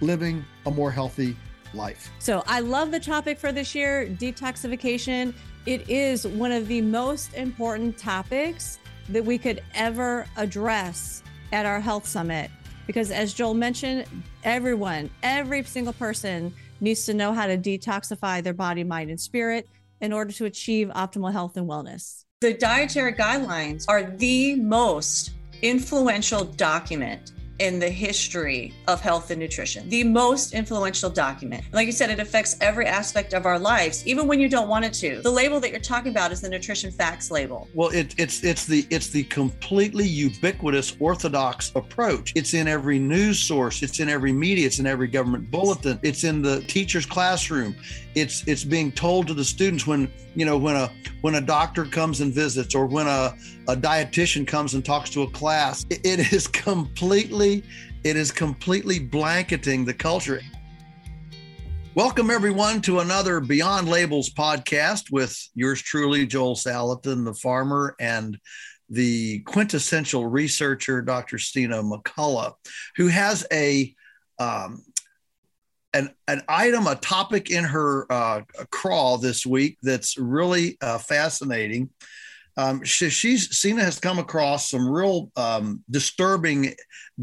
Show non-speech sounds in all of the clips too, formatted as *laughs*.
living a more healthy life. So I love the topic for this year detoxification. It is one of the most important topics that we could ever address at our health summit. Because as Joel mentioned, everyone, every single person needs to know how to detoxify their body, mind, and spirit in order to achieve optimal health and wellness. The dietary guidelines are the most influential document in the history of health and nutrition, the most influential document. Like you said, it affects every aspect of our lives, even when you don't want it to. The label that you're talking about is the nutrition facts label. Well, it, it's it's the it's the completely ubiquitous orthodox approach. It's in every news source, it's in every media, it's in every government bulletin, it's in the teacher's classroom. It's it's being told to the students when you know when a when a doctor comes and visits or when a, a dietitian comes and talks to a class. it, it is completely it is completely blanketing the culture. Welcome, everyone, to another Beyond Labels podcast with yours truly, Joel Salatin, the farmer, and the quintessential researcher, Dr. Sina McCullough, who has a um, an, an item, a topic in her uh, crawl this week that's really uh, fascinating. Um, she, she's Sina has come across some real um, disturbing,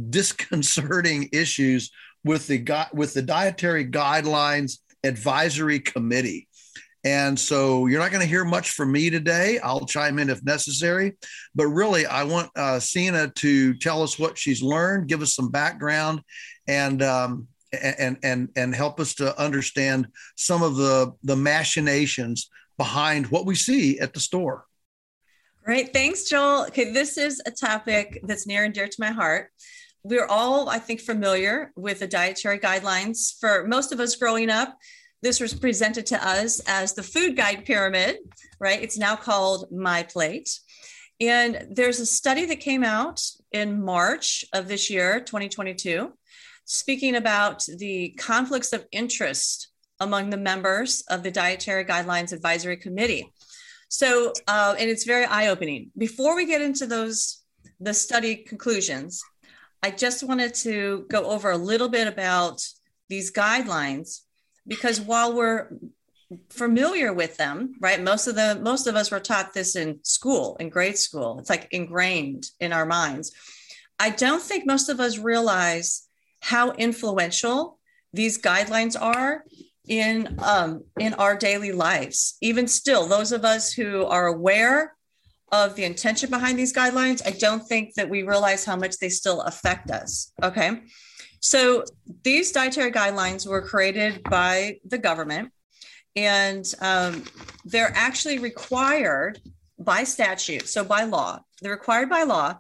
disconcerting issues with the with the dietary guidelines advisory committee. And so you're not going to hear much from me today. I'll chime in if necessary. But really, I want uh, to tell us what she's learned, give us some background, and um, and and and help us to understand some of the the machinations behind what we see at the store. Great, thanks, Joel. Okay, this is a topic that's near and dear to my heart. We're all, I think, familiar with the dietary guidelines. For most of us growing up, this was presented to us as the food guide pyramid, right? It's now called My Plate. And there's a study that came out in March of this year, 2022, speaking about the conflicts of interest among the members of the Dietary Guidelines Advisory Committee. So, uh, and it's very eye opening. Before we get into those, the study conclusions, I just wanted to go over a little bit about these guidelines because while we're familiar with them right most of the most of us were taught this in school in grade school it's like ingrained in our minds i don't think most of us realize how influential these guidelines are in um, in our daily lives. Even still, those of us who are aware of the intention behind these guidelines, I don't think that we realize how much they still affect us. Okay. So these dietary guidelines were created by the government and um, they're actually required by statute, so by law, they're required by law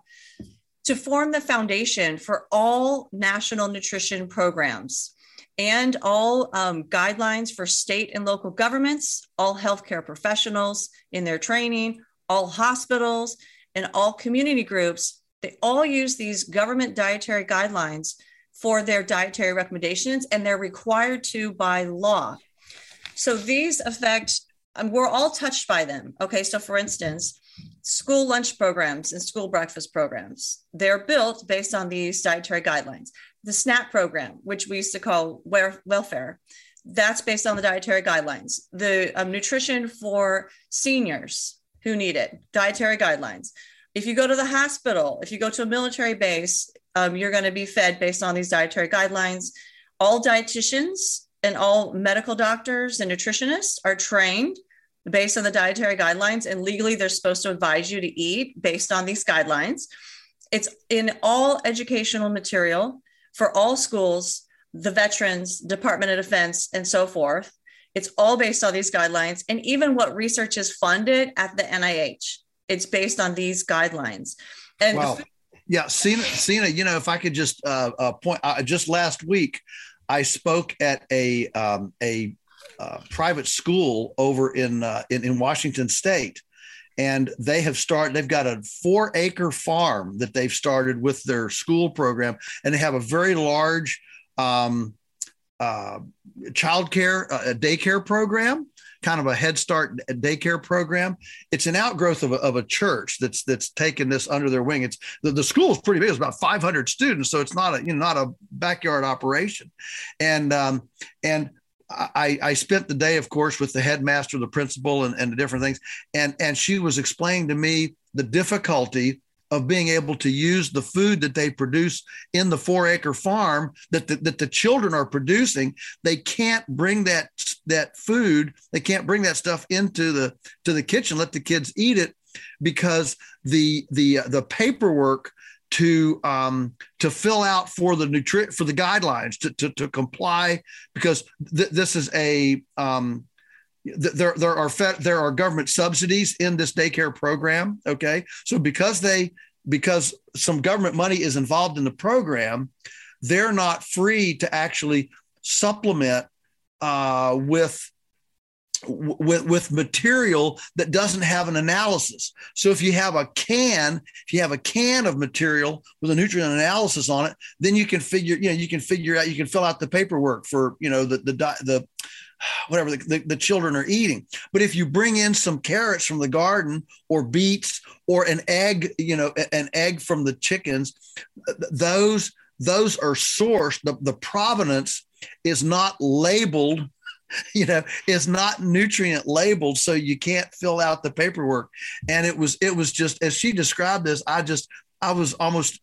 to form the foundation for all national nutrition programs and all um, guidelines for state and local governments, all healthcare professionals in their training, all hospitals, and all community groups. They all use these government dietary guidelines for their dietary recommendations, and they're required to by law. So these affect, um, we're all touched by them. Okay, so for instance, school lunch programs and school breakfast programs, they're built based on these dietary guidelines the SNAP program, which we used to call welfare, that's based on the dietary guidelines. The um, nutrition for seniors who need it, dietary guidelines. If you go to the hospital, if you go to a military base, um, you're going to be fed based on these dietary guidelines. All dietitians and all medical doctors and nutritionists are trained based on the dietary guidelines, and legally they're supposed to advise you to eat based on these guidelines. It's in all educational material for all schools, the veterans, Department of Defense, and so forth. It's all based on these guidelines. And even what research is funded at the NIH, it's based on these guidelines. And wow. yeah, Sina, Sina, you know, if I could just uh, uh, point, uh, just last week, I spoke at a um, a uh, private school over in, uh, in in Washington State, and they have started they've got a four acre farm that they've started with their school program. And they have a very large um, uh, child care uh, daycare program kind of a head start daycare program. It's an outgrowth of a, of a church that's that's taken this under their wing. It's the, the school is pretty big. It's about 500 students. So it's not a you know not a backyard operation. And um, and I, I spent the day, of course, with the headmaster, the principal, and, and the different things. And, and she was explaining to me the difficulty of being able to use the food that they produce in the four acre farm that the, that the children are producing they can't bring that that food they can't bring that stuff into the to the kitchen let the kids eat it because the the uh, the paperwork to um, to fill out for the nutri- for the guidelines to, to, to comply because th- this is a um, th- there there are fed, there are government subsidies in this daycare program okay? So because they because some government money is involved in the program they're not free to actually supplement uh, with with, with material that doesn't have an analysis. So if you have a can, if you have a can of material with a nutrient analysis on it, then you can figure, you know, you can figure out, you can fill out the paperwork for, you know, the, the, the, *sighs* whatever the, the, the, children are eating. But if you bring in some carrots from the garden or beets or an egg, you know, an egg from the chickens, those, those are sourced, the, the provenance is not labeled *laughs* you know is not nutrient labeled so you can't fill out the paperwork. And it was it was just as she described this i just i was almost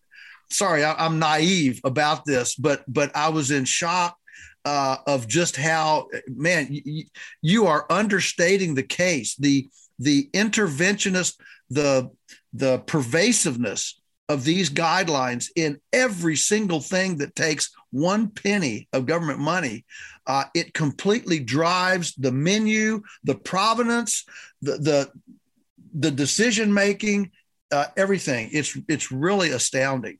sorry I, am naive about this but but i was in shock uh, of just how man you are understating the case. The the interventionist the the pervasiveness of these guidelines in every single thing that takes one penny of government money uh, it completely drives the menu, the provenance, the the, the decision making, uh, everything. It's it's really astounding.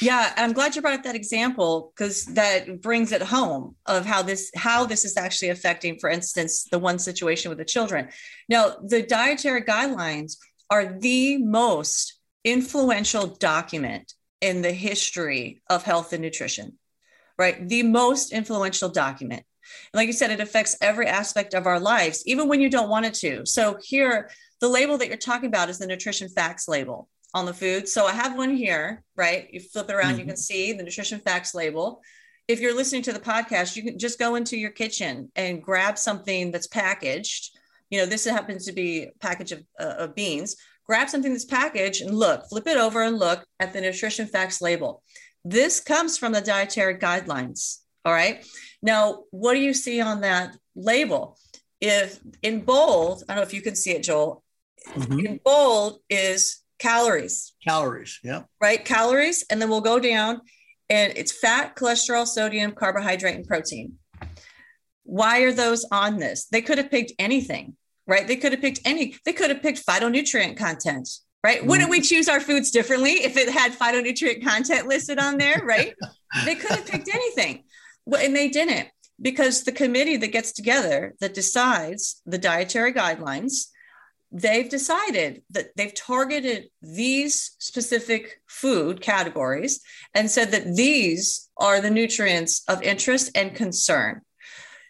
Yeah, I'm glad you brought up that example because that brings it home of how this how this is actually affecting, for instance, the one situation with the children. Now, the dietary guidelines are the most influential document in the history of health and nutrition right? The most influential document. And like you said, it affects every aspect of our lives, even when you don't want it to. So here, the label that you're talking about is the nutrition facts label on the food. So I have one here, right? You flip it around, mm-hmm. you can see the nutrition facts label. If you're listening to the podcast, you can just go into your kitchen and grab something that's packaged. You know, this happens to be a package of, uh, of beans. Grab something that's packaged and look, flip it over and look at the nutrition facts label. This comes from the dietary guidelines. All right. Now, what do you see on that label? If in bold, I don't know if you can see it, Joel. Mm-hmm. In bold is calories. Calories, yeah. Right, calories, and then we'll go down, and it's fat, cholesterol, sodium, carbohydrate, and protein. Why are those on this? They could have picked anything, right? They could have picked any. They could have picked phytonutrient content right? Wouldn't we mm. choose our foods differently if it had phytonutrient content listed on there, *laughs* right? they could have picked anything, and they didn't because the committee that gets together that decides the dietary guidelines they've decided that they've targeted these specific food categories and said that these are the nutrients of interest and concern.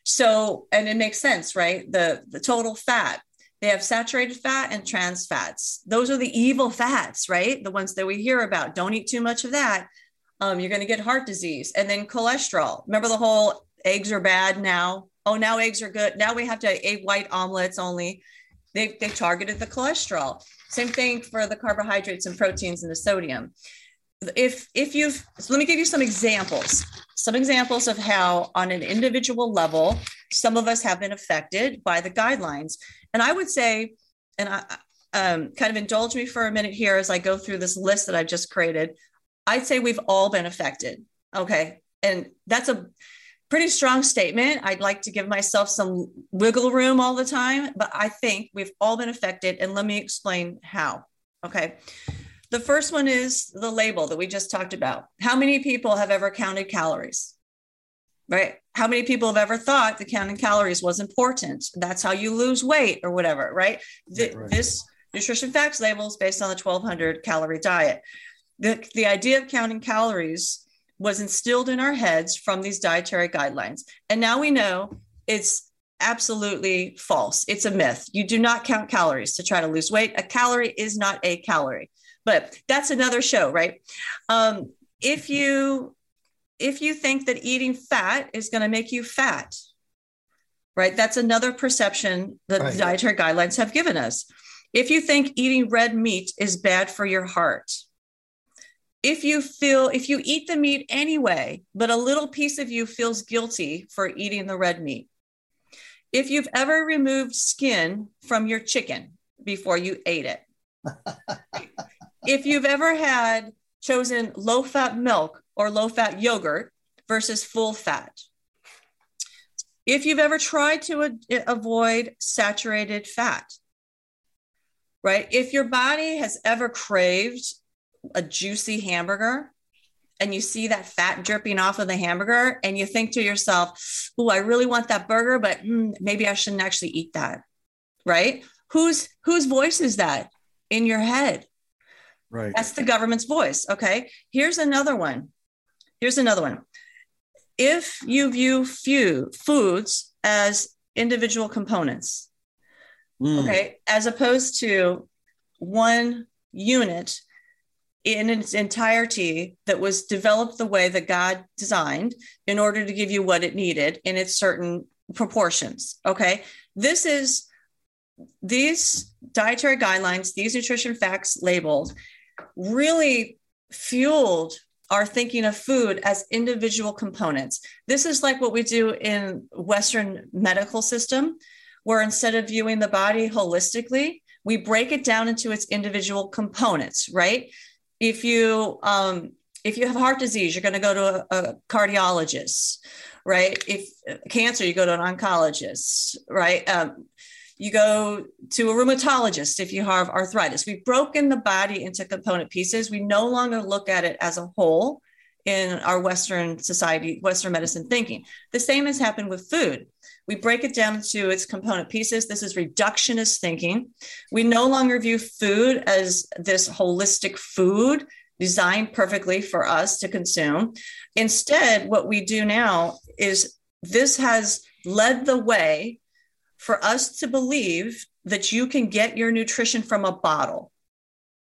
So, and it makes sense, right? The, the total fat, they have saturated fat and trans fats. Those are the evil fats, right? The ones that we hear about. Don't eat too much of that. Um, you're going to get heart disease. And then cholesterol. Remember the whole eggs are bad now? Oh, now eggs are good. Now we have to eat white omelets only they, they targeted the cholesterol. Same thing for the carbohydrates and proteins and the sodium. If if you've so let me give you some examples, some examples of how on an individual level, some of us have been affected by the guidelines. And I would say, and I um, kind of indulge me for a minute here as I go through this list that I've just created. I'd say we've all been affected. Okay. And that's a pretty strong statement. I'd like to give myself some wiggle room all the time, but I think we've all been affected. And let me explain how. Okay. The first one is the label that we just talked about. How many people have ever counted calories? Right? How many people have ever thought that counting calories was important? That's how you lose weight or whatever, right? The, right. This nutrition facts label is based on the 1200 calorie diet. The, the idea of counting calories was instilled in our heads from these dietary guidelines. And now we know it's absolutely false. It's a myth. You do not count calories to try to lose weight. A calorie is not a calorie. But that's another show, right? Um, if you if you think that eating fat is going to make you fat, right? That's another perception that right. the dietary guidelines have given us. If you think eating red meat is bad for your heart, if you feel if you eat the meat anyway but a little piece of you feels guilty for eating the red meat if you've ever removed skin from your chicken before you ate it *laughs* if you've ever had chosen low fat milk or low fat yogurt versus full fat if you've ever tried to a- avoid saturated fat right if your body has ever craved a juicy hamburger and you see that fat dripping off of the hamburger and you think to yourself, "Oh, I really want that burger, but mm, maybe I shouldn't actually eat that." Right? Whose whose voice is that in your head? Right. That's the government's voice, okay? Here's another one. Here's another one. If you view few foods as individual components, mm. okay, as opposed to one unit in its entirety that was developed the way that God designed in order to give you what it needed in its certain proportions. Okay. This is these dietary guidelines, these nutrition facts labeled really fueled our thinking of food as individual components. This is like what we do in Western medical system, where instead of viewing the body holistically, we break it down into its individual components, right? if you um, if you have heart disease, you're going to go to a, a, cardiologist, right? If cancer, you go to an oncologist, right? Um, you go to a rheumatologist if you have arthritis. We've broken the body into component pieces. We no longer look at it as a whole in our Western society, Western medicine thinking. The same has happened with food. We break it down into its component pieces. This is reductionist thinking. We no longer view food as this holistic food designed perfectly for us to consume. Instead, what we do now is this has led the way for us to believe that you can get your nutrition from a bottle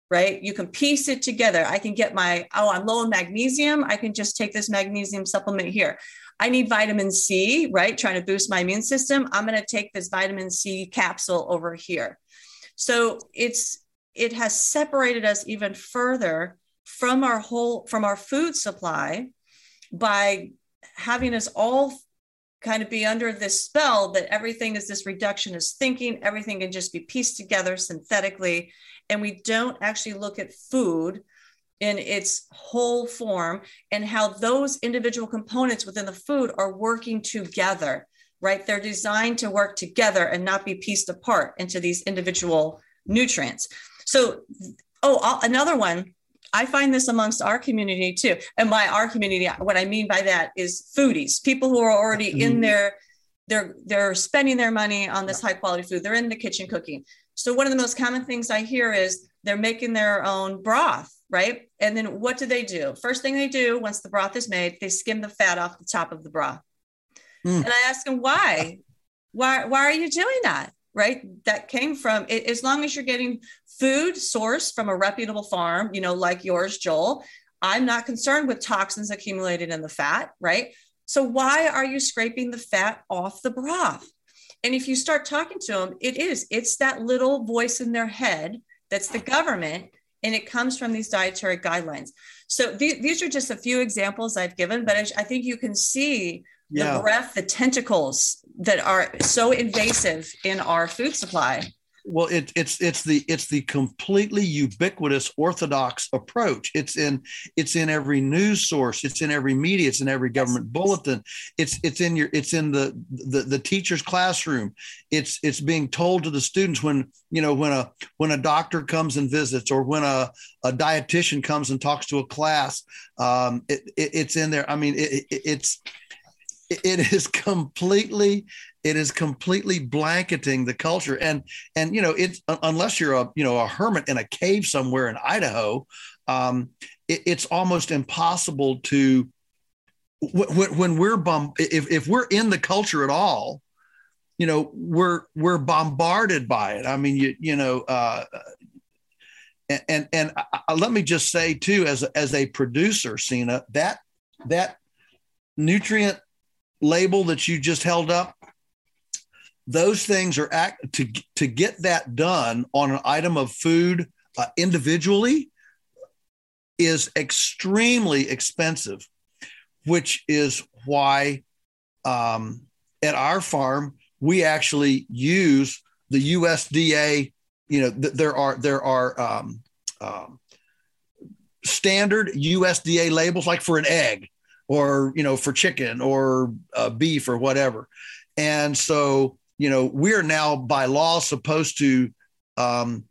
right? You can piece it together. I can get my, oh, I'm low in magnesium. I can just take this magnesium supplement here. I need vitamin C, right? Trying to boost my immune system. I'm going to take this vitamin C capsule over here. So it's it has separated us even further from our whole from our food supply by having us all kind of be under this spell that everything is this reductionist thinking everything can just be pieced together synthetically and we don't actually look at food in its whole form and how those individual components within the food are working together, right? They're designed to work together and not be pieced apart into these individual nutrients. So Oh, another one. I find this amongst our community too. And by our community, what I mean by that is foodies, people who are already mm-hmm. in there, they're they're spending their money on this high quality food. They're in the kitchen cooking. So one of the most common things I hear is they're making their own broth, right? And then what do they do? First thing they do once the broth is made, they skim the fat off the top of the broth. Mm. And I ask them why? Why why are you doing that? Right? That came from as long as you're getting food sourced from a reputable farm, you know, like yours, Joel, I'm not concerned with toxins accumulated in the fat, right? So why are you scraping the fat off the broth? And if you start talking to them, it is, it's that little voice in their head that's the government, and it comes from these dietary guidelines. So th- these are just a few examples I've given, but I, I think you can see yeah. the breath, the tentacles that are so invasive in our food supply. Well it, it's it's the it's the completely ubiquitous orthodox approach. It's in it's in every news source. It's in every media. It's in every government bulletin. It's it's in your it's in the the, the teacher's classroom. It's it's being told to the students when you know when a when a doctor comes and visits or when a, a dietitian comes and talks to a class. Um, it, it, it's in there. I mean it, it's it is completely it is completely blanketing the culture. And and you know it's unless you're a you know a hermit in a cave somewhere in idaho um, it, it's almost impossible to when, when we're bomb if, if we're in the culture at all you know we're we're bombarded by it. I mean you you know uh, and and, and I, let me just say too as as a producer Sina that that nutrient label that you just held up those things are act to to get that done on an item of food uh, individually is extremely expensive which is why um, at our farm we actually use the USDA you know th- there are there are um, um, standard USDA labels like for an egg or you know for chicken or uh, beef or whatever. And so you know we're now by law supposed to um,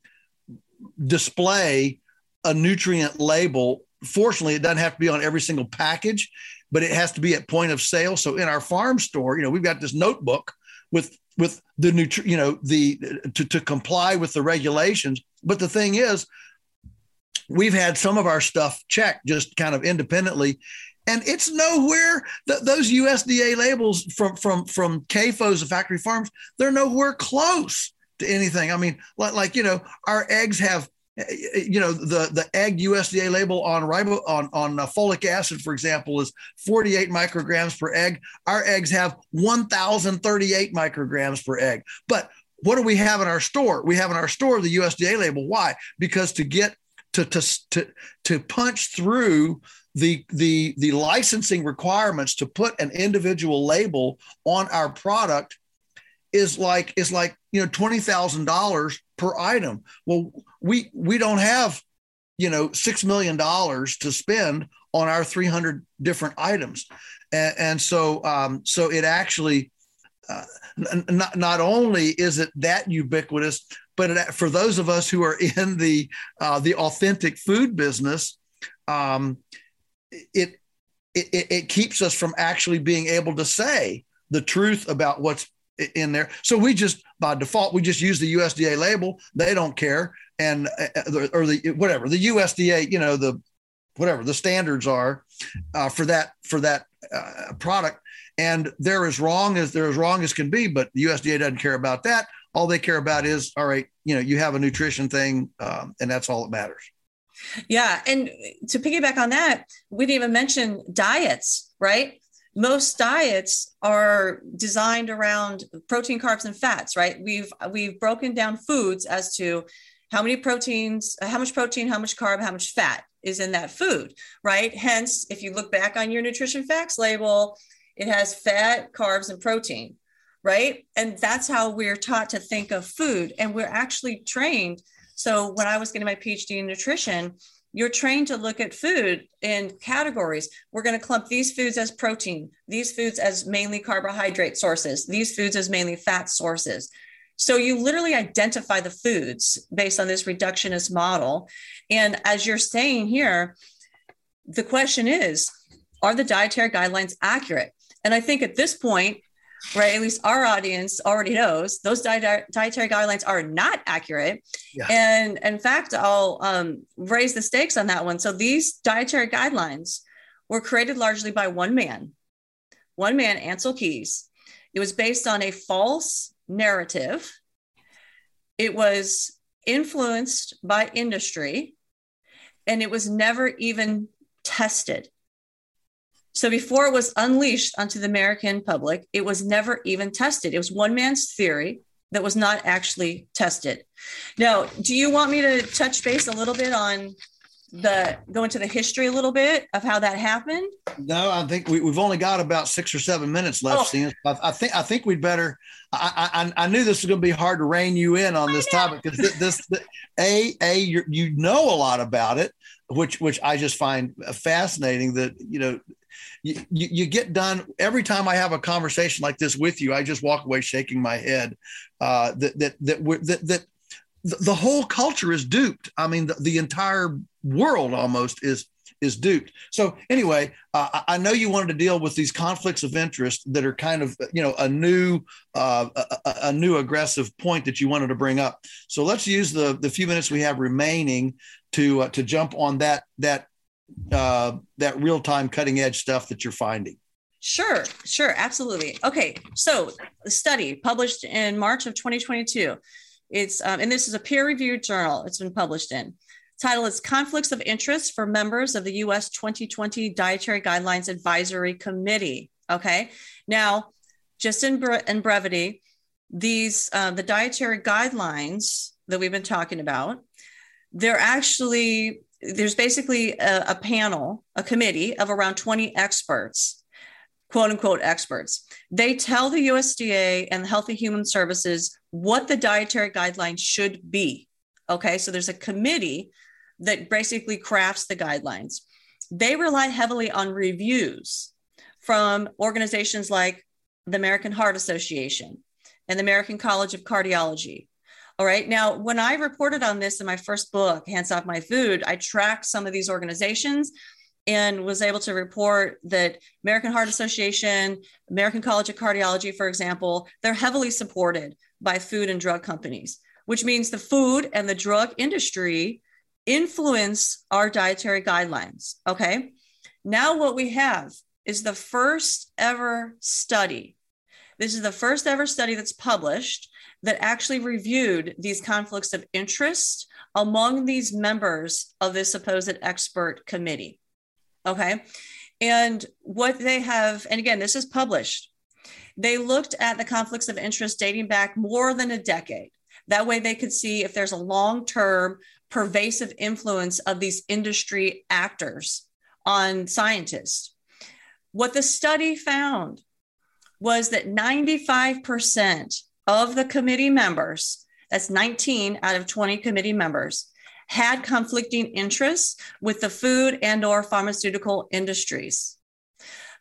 display a nutrient label. Fortunately it doesn't have to be on every single package but it has to be at point of sale. So in our farm store you know we've got this notebook with with the nutri- you know the to, to comply with the regulations. But the thing is we've had some of our stuff checked just kind of independently and it's nowhere th- those USDA labels from from from CAFOs of factory farms they're nowhere close to anything. I mean, like, like you know, our eggs have eh, eh, you know the the egg USDA label on ribo on on uh, folic acid, for example, is 48 micrograms per egg. Our eggs have 1,038 micrograms per egg. But what do we have in our store? We have in our store the USDA label. Why? Because to get to to to, to punch through the the the licensing requirements to put an individual label on our product is like is like you know twenty thousand dollars per item. Well, we we don't have you know six million dollars to spend on our three hundred different items, and, and so um, so it actually. Uh, not, not only is it that ubiquitous, but for those of us who are in the uh, the authentic food business, um, it, it it keeps us from actually being able to say the truth about what's in there. So we just by default we just use the USDA label. They don't care, and uh, or the whatever the USDA, you know the whatever the standards are uh, for that for that uh, product, and they're as wrong as they're as wrong as can be. But the USDA doesn't care about that. All they care about is all right, you know, you have a nutrition thing, um, and that's all that matters. Yeah. And to piggyback on that, we didn't even mention diets, right? Most diets are designed around protein, carbs, and fats, right? We've we've broken down foods as to how many proteins, how much protein, how much carb, how much fat is in that food, right? Hence, if you look back on your nutrition facts label, it has fat, carbs, and protein, right? And that's how we're taught to think of food. And we're actually trained so when I was getting my PhD in nutrition, you're trained to look at food in categories. We're going to clump these foods as protein, these foods as mainly carbohydrate sources, these foods as mainly fat sources. So you literally identify the foods based on this reductionist model. And as you're saying here, the question is are the dietary guidelines accurate? And I think at this point, right, at least our audience already knows those dietary guidelines are not accurate. Yeah. And in fact, I'll um, raise the stakes on that one. So these dietary guidelines were created largely by one man, one man, Ancel Keys. It was based on a false narrative. It was influenced by industry and it was never even tested. So before it was unleashed onto the American public, it was never even tested. It was one man's theory that was not actually tested. Now, do you want me to touch base a little bit on the go into the history a little bit of how that happened? No, I think we, have only got about six or seven minutes left. Oh. I, I, think I think we'd better. I, I, I knew this was going to be hard to rein you in on this topic because this, this, this, a a you know a lot about it, which which I just find fascinating. That you know. You, you, get done every time I have a conversation like this with you. I just walk away shaking my head. Uh, that that that, that that the whole culture is duped. I mean, the, the entire world almost is is duped. So anyway, uh, I know you wanted to deal with these conflicts of interest that are kind of you know a new uh, a, a, new aggressive point that you wanted to bring up. So let's use the the few minutes we have remaining to uh, to jump on that that uh, that real time cutting edge stuff that you're finding. Sure, sure, absolutely. Okay, so the study published in March of 2022 it's um, and this is a peer-reviewed journal. It's been published in. Title is Conflicts of Interest for Members of the U.S. 2020 Dietary Guidelines Advisory Committee. Okay, now just in, bre- in brevity, these uh, the dietary guidelines that we've been talking about, they're actually there's basically a, a panel, a committee of around 20 experts quote unquote experts. They tell the USDA and the Healthy Human Services what the dietary guidelines should be. Okay, so there's a committee that basically crafts the guidelines. They rely heavily on reviews from organizations like the American Heart Association and the American College of Cardiology. All right. Now, when I reported on this in my first book, Hands Off My Food, I tracked some of these organizations and was able to report that American Heart Association, American College of Cardiology, for example, they're heavily supported by food and drug companies, which means the food and the drug industry influence our dietary guidelines. Okay. Now, what we have is the first ever study. This is the first ever study that's published that actually reviewed these conflicts of interest among these members of this supposed expert committee. Okay. And what they have, and again, this is published, they looked at the conflicts of interest dating back more than a decade. That way they could see if there's a long term pervasive influence of these industry actors on scientists. What the study found was that 95% of the committee members, that's 19 out of 20 committee members, had conflicting interests with the food and or pharmaceutical industries.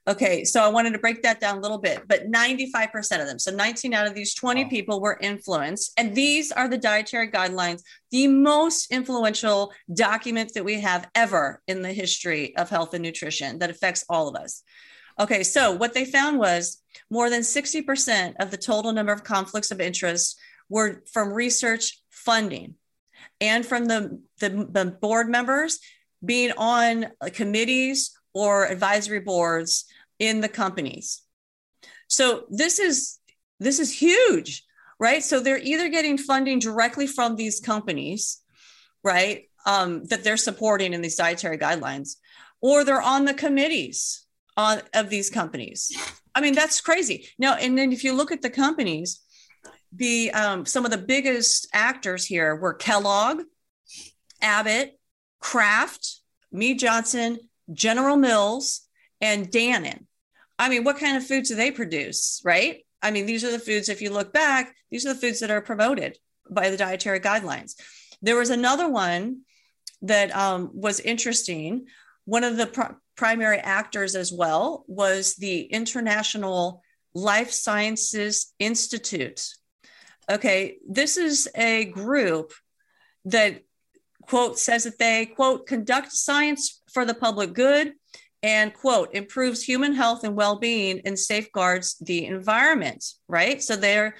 Okay, so I wanted to break that down a little bit, but 95% of them, so 19 out of these 20 wow. people were influenced. And these are the dietary guidelines, the most influential document that we have ever in the history of health and nutrition that affects all of us. Okay, so what they found was more than 60% of the total number of conflicts of interest were from research funding and from the, the, the board members being on committees or advisory boards in the companies. So this is this is huge, right? So they're either getting funding directly from these companies, right, um, that they're supporting in these dietary guidelines, or they're on the committees on, of these companies. I mean, that's crazy. Now, and then if you look at the companies, the um, some of the biggest actors here were Kellogg, Abbott, Kraft, Mead Johnson, General Mills, and Dannon. I mean, what kind of foods do they produce, right? I mean, these are the foods, if you look back, these are the foods that are promoted by the dietary guidelines. There was another one that um, was interesting. One of the pr- primary actors as well was the International Life Sciences Institute. Okay, this is a group that quote says that they quote conduct science for the public good and quote improves human health and well-being and safeguards the environment right? So they're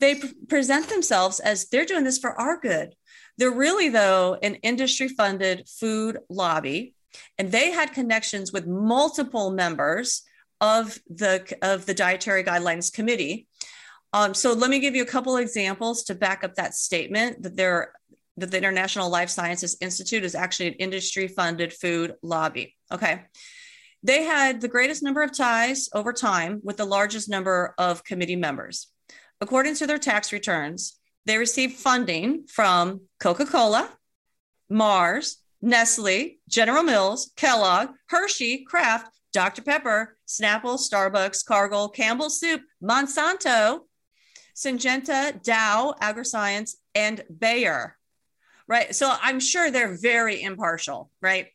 they present themselves as they're doing this for our good. They're really though an industry funded food lobby and they had connections with multiple members of the of the dietary guidelines committee um, so let me give you a couple examples to back up that statement that they're that the International Life Sciences Institute is actually an industry funded food lobby. Okay. They had the greatest number of ties over time with the largest number of committee members. According to their tax returns, they received funding from Coca Cola, Mars, Nestle, General Mills, Kellogg, Hershey, Kraft, Dr. Pepper, Snapple, Starbucks, Cargill, Campbell Soup, Monsanto, Syngenta, Dow, AgroScience, and Bayer right? So I'm sure they're very impartial, right?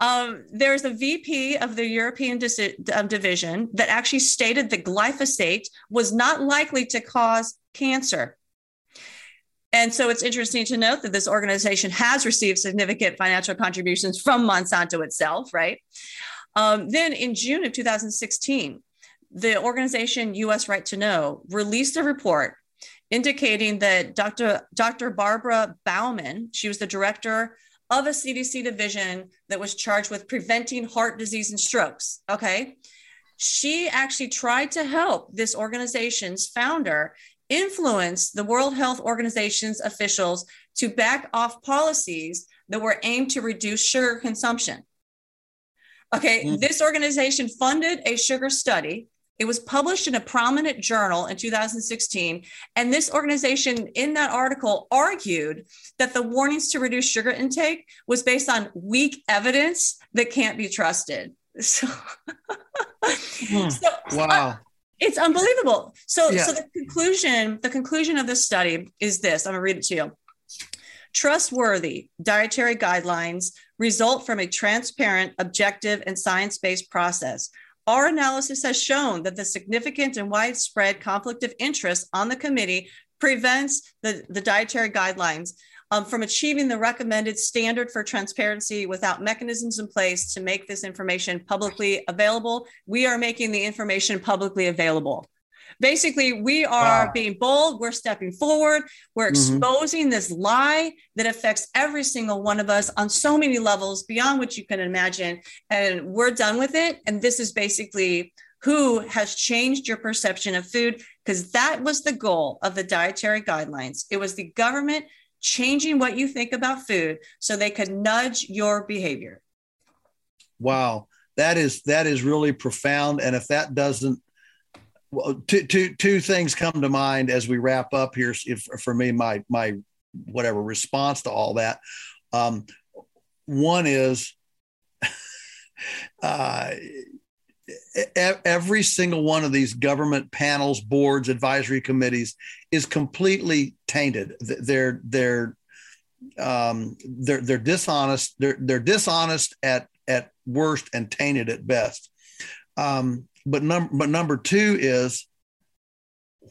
Um, there's a VP of the European dis- um, division that actually stated that glyphosate was not likely to cause cancer. And so it's interesting to note that this organization has received significant financial contributions from Monsanto itself, right? Um, then in June of 2016, the organization US Right to Know released a report indicating that Dr. Dr. Barbara Bowman, she was the director of a CDC division that was charged with preventing heart disease and strokes. Okay. She actually tried to help this organization's founder influence the World Health Organization's officials to back off policies that were aimed to reduce sugar consumption. Okay, mm. this organization funded a sugar study it was published in a prominent journal in 2016. And this organization, in that article, argued that the warnings to reduce sugar intake was based on weak evidence that can't be trusted. *laughs* So, hmm. so wow. It's unbelievable. So, yeah. so the conclusion, the conclusion of this study is this. I'm gonna read it to you. Trustworthy dietary guidelines result from a transparent, objective, and science-based process our analysis has shown that the significant and widespread conflict of interest on the committee prevents the, the dietary guidelines um, from achieving the recommended standard for transparency without mechanisms in place to make this information publicly available. We are making the information publicly available. Basically, we are wow. being bold. We're stepping forward. We're mm-hmm. exposing mm-hmm. this lie that affects every single one of us on so many levels beyond what you can imagine. And we're done with it. And this is basically who has changed your perception of food, because that was the goal of the dietary guidelines. It was the government changing what you think about food so they could nudge your behavior. Wow. That is that is really profound. And if that doesn't well, two, two, two things come to mind as we wrap up here. If for me, my my whatever response to all that. Um, one is *laughs* uh, every single one of these government panels, boards, advisory committees is completely tainted. They're they're um, they're they're dishonest. They're they're dishonest at at worst and tainted at best. Um, but number but number two is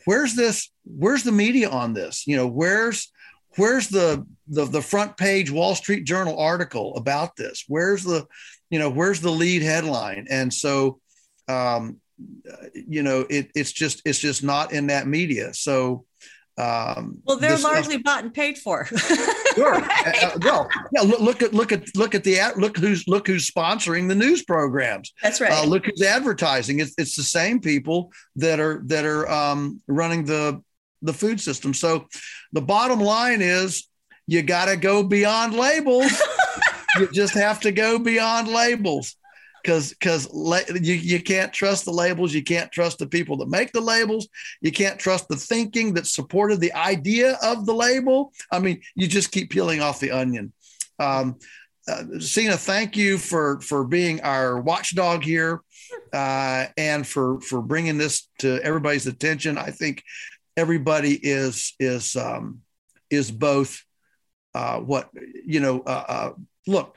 where's this where's the media on this you know where's where's the the, the front page wall street journal article about this where's the you know where's the lead headline and so um you know it, it's just it's just not in that media so um, well, they're this, largely uh, bought and paid for. *laughs* sure. right? uh, well, yeah. Look, look, at look at look at the look who's look who's sponsoring the news programs. That's right. Uh, look who's advertising. It's it's the same people that are that are um, running the the food system. So, the bottom line is you got to go beyond labels. *laughs* you just have to go beyond labels because because la- you, you can't trust the labels you can't trust the people that make the labels you can't trust the thinking that supported the idea of the label i mean you just keep peeling off the onion um, uh, Sina, thank you for for being our watchdog here uh, and for for bringing this to everybody's attention. I think everybody is is um, is both uh, what you know. Uh, uh, look,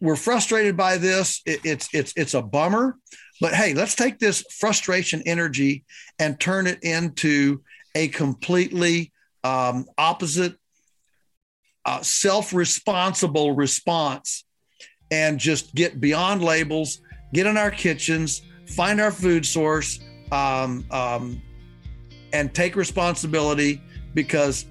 we're frustrated by this. It, it's it's it's a bummer, but hey, let's take this frustration energy and turn it into a completely um, opposite, uh, self responsible response and just get beyond labels, get in our kitchens, find our food source, um, um, and take responsibility because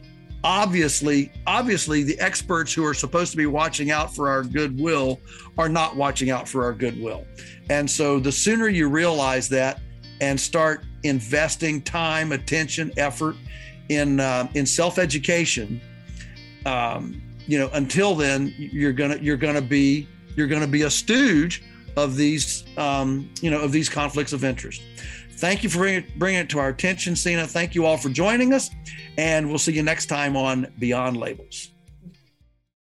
obviously obviously the experts who are supposed to be watching out for our goodwill are not watching out for our goodwill. And so the sooner you realize that and start investing time attention effort in uh, in self-education um, you know until then you're gonna you're gonna be you're gonna be a stooge of these um, you know of these conflicts of interest Thank you for bringing it, to our attention, Sina. Thank you all for joining us, and we'll see you next time on Beyond Labels.